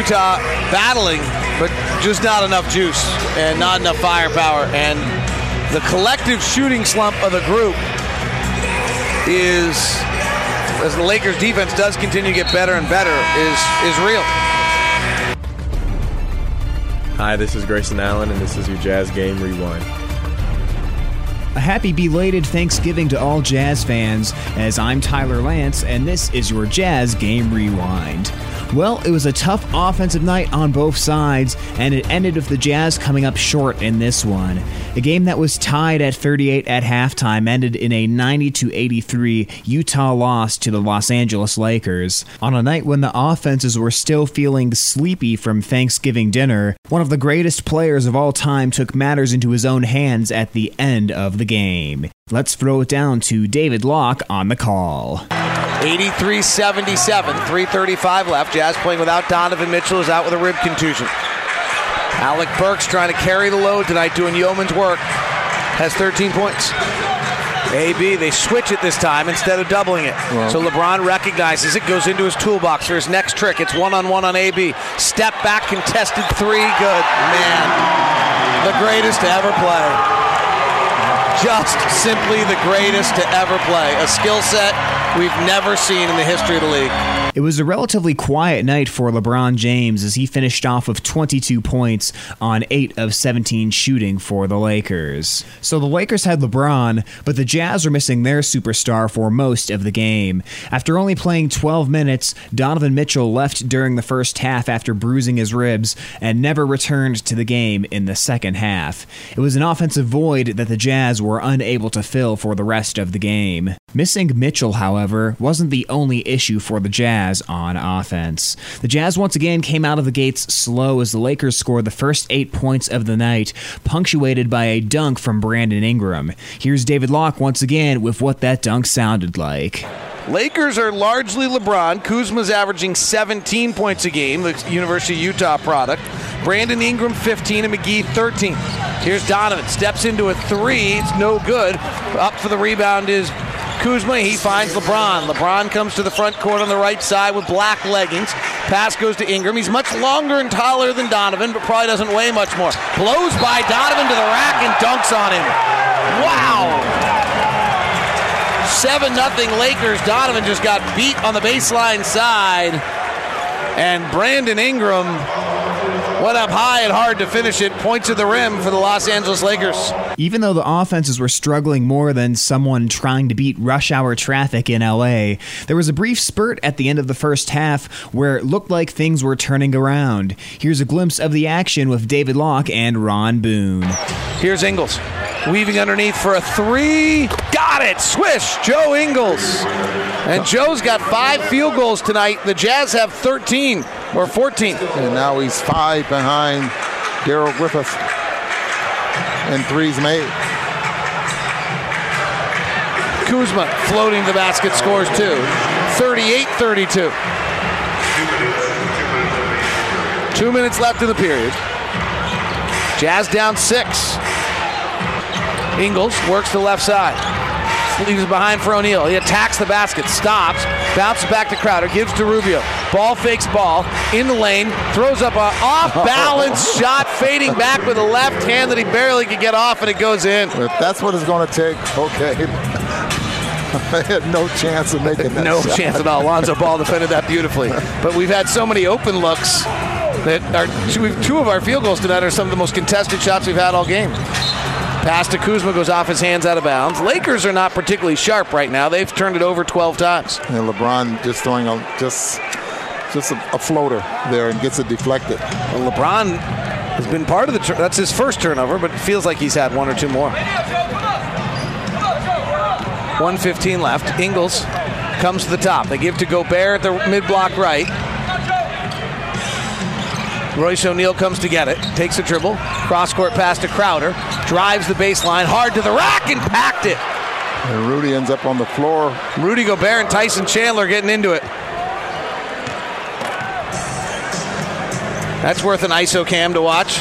Utah battling, but just not enough juice and not enough firepower. And the collective shooting slump of the group is, as the Lakers defense does continue to get better and better, is is real. Hi, this is Grayson Allen, and this is your Jazz Game Rewind. A happy belated Thanksgiving to all Jazz fans, as I'm Tyler Lance, and this is your Jazz Game Rewind. Well, it was a tough offensive night on both sides, and it ended with the Jazz coming up short in this one. A game that was tied at 38 at halftime ended in a 90 83 Utah loss to the Los Angeles Lakers. On a night when the offenses were still feeling sleepy from Thanksgiving dinner, one of the greatest players of all time took matters into his own hands at the end of the game. Let's throw it down to David Locke on the call. 83 77, 335 left. Jazz playing without Donovan Mitchell, is out with a rib contusion. Alec Burks trying to carry the load tonight, doing yeoman's work. Has 13 points. AB, they switch it this time instead of doubling it. so LeBron recognizes it, goes into his toolbox for his next trick. It's one on one on AB. Step back, contested three. Good. Man, the greatest to ever play just simply the greatest to ever play. A skill set we've never seen in the history of the league. It was a relatively quiet night for LeBron James as he finished off with 22 points on 8 of 17 shooting for the Lakers. So the Lakers had LeBron, but the Jazz were missing their superstar for most of the game. After only playing 12 minutes, Donovan Mitchell left during the first half after bruising his ribs and never returned to the game in the second half. It was an offensive void that the Jazz were unable to fill for the rest of the game. Missing Mitchell, however, wasn't the only issue for the Jazz on offense. The Jazz once again came out of the gates slow as the Lakers scored the first eight points of the night, punctuated by a dunk from Brandon Ingram. Here's David Locke once again with what that dunk sounded like. Lakers are largely LeBron. Kuzma's averaging 17 points a game, the University of Utah product. Brandon Ingram 15 and McGee 13. Here's Donovan. Steps into a three. It's no good. Up for the rebound is Kuzma, he finds LeBron. LeBron comes to the front court on the right side with black leggings. Pass goes to Ingram. He's much longer and taller than Donovan, but probably doesn't weigh much more. Blows by Donovan to the rack and dunks on him. Wow! 7 0 Lakers. Donovan just got beat on the baseline side. And Brandon Ingram went up high and hard to finish it. Points at the rim for the Los Angeles Lakers. Even though the offenses were struggling more than someone trying to beat rush hour traffic in LA, there was a brief spurt at the end of the first half where it looked like things were turning around. Here's a glimpse of the action with David Locke and Ron Boone. Here's Ingles. Weaving underneath for a three. Got it. Swish. Joe Ingles. And Joe's got five field goals tonight. The Jazz have 13 or 14. And now he's five behind Darrell Griffith. And threes made. Kuzma floating the basket scores two. 38 32. Two minutes left in the period. Jazz down six. Ingles works the left side. Leaves it behind for O'Neale. He attacks the basket, stops, bounces back to Crowder, gives to Rubio. Ball fakes ball in the lane, throws up an off balance shot, fading back with a left hand that he barely could get off, and it goes in. If that's what it's going to take, okay. I had no chance of making that. No shot. chance at all. Lonzo Ball defended that beautifully. But we've had so many open looks that are two of our field goals tonight are some of the most contested shots we've had all game. Pass to Kuzma goes off his hands out of bounds. Lakers are not particularly sharp right now. They've turned it over 12 times. And LeBron just throwing a just just a, a floater there and gets it deflected. Well, LeBron has been part of the. Tur- that's his first turnover, but it feels like he's had one or two more. 115 left. Ingles comes to the top. They give to Gobert at the mid block right. Royce O'Neale comes to get it, takes a dribble, cross court pass to Crowder, drives the baseline hard to the rack and packed it. And Rudy ends up on the floor. Rudy Gobert and Tyson Chandler getting into it. That's worth an ISO cam to watch.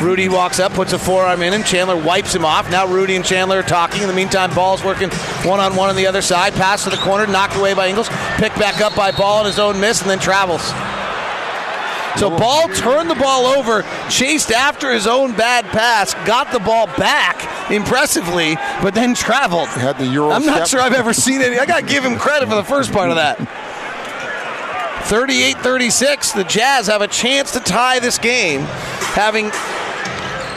Rudy walks up, puts a forearm in him. Chandler wipes him off. Now Rudy and Chandler are talking. In the meantime, Ball's working one on one on the other side. Pass to the corner, knocked away by Ingles. Picked back up by Ball on his own miss, and then travels. So Ball turned the ball over, chased after his own bad pass, got the ball back impressively, but then traveled. Had the Euro I'm not step. sure I've ever seen any. I got to give him credit for the first part of that. 38 36, the Jazz have a chance to tie this game, having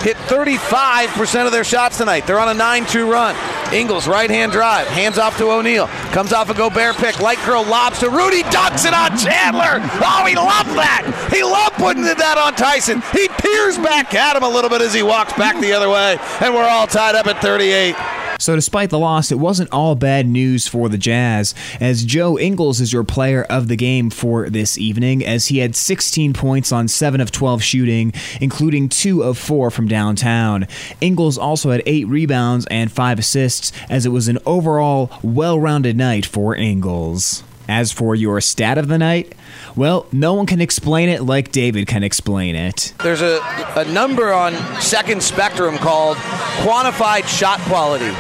hit 35% of their shots tonight. They're on a 9 2 run. Ingles, right hand drive, hands off to O'Neale. Comes off a Gobert pick. Light curl lobs to Rudy, dunks it on Chandler. Oh, he loved that. He loved putting that on Tyson. He peers back at him a little bit as he walks back the other way, and we're all tied up at 38. So, despite the loss, it wasn't all bad news for the Jazz, as Joe Ingles is your player of the game for this evening, as he had 16 points on 7 of 12 shooting, including 2 of 4 from downtown. Ingles also had 8 rebounds and 5 assists, as it was an overall well rounded night for Ingles. As for your stat of the night, well, no one can explain it like David can explain it. There's a, a number on Second Spectrum called quantified shot quality.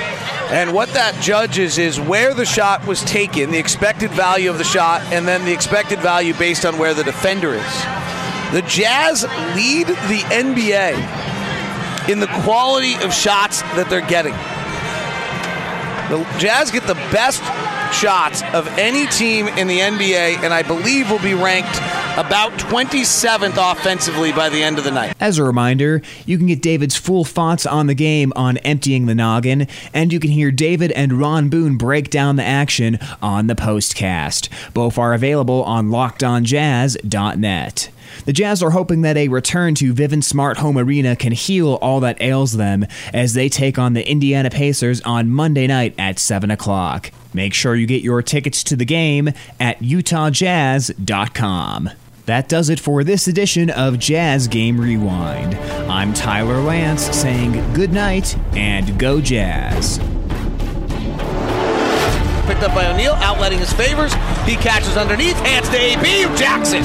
And what that judges is where the shot was taken, the expected value of the shot, and then the expected value based on where the defender is. The Jazz lead the NBA in the quality of shots that they're getting. The Jazz get the best shots of any team in the NBA, and I believe will be ranked about 27th offensively by the end of the night. As a reminder, you can get David's full thoughts on the game on Emptying the Noggin, and you can hear David and Ron Boone break down the action on the postcast. Both are available on lockedonjazz.net. The Jazz are hoping that a return to Vivint Smart Home Arena can heal all that ails them as they take on the Indiana Pacers on Monday night at 7 o'clock. Make sure you get your tickets to the game at utahjazz.com. That does it for this edition of Jazz Game Rewind. I'm Tyler Lance saying good night and go Jazz. Picked up by O'Neale, outletting his favors. He catches underneath, hands to AB Jackson.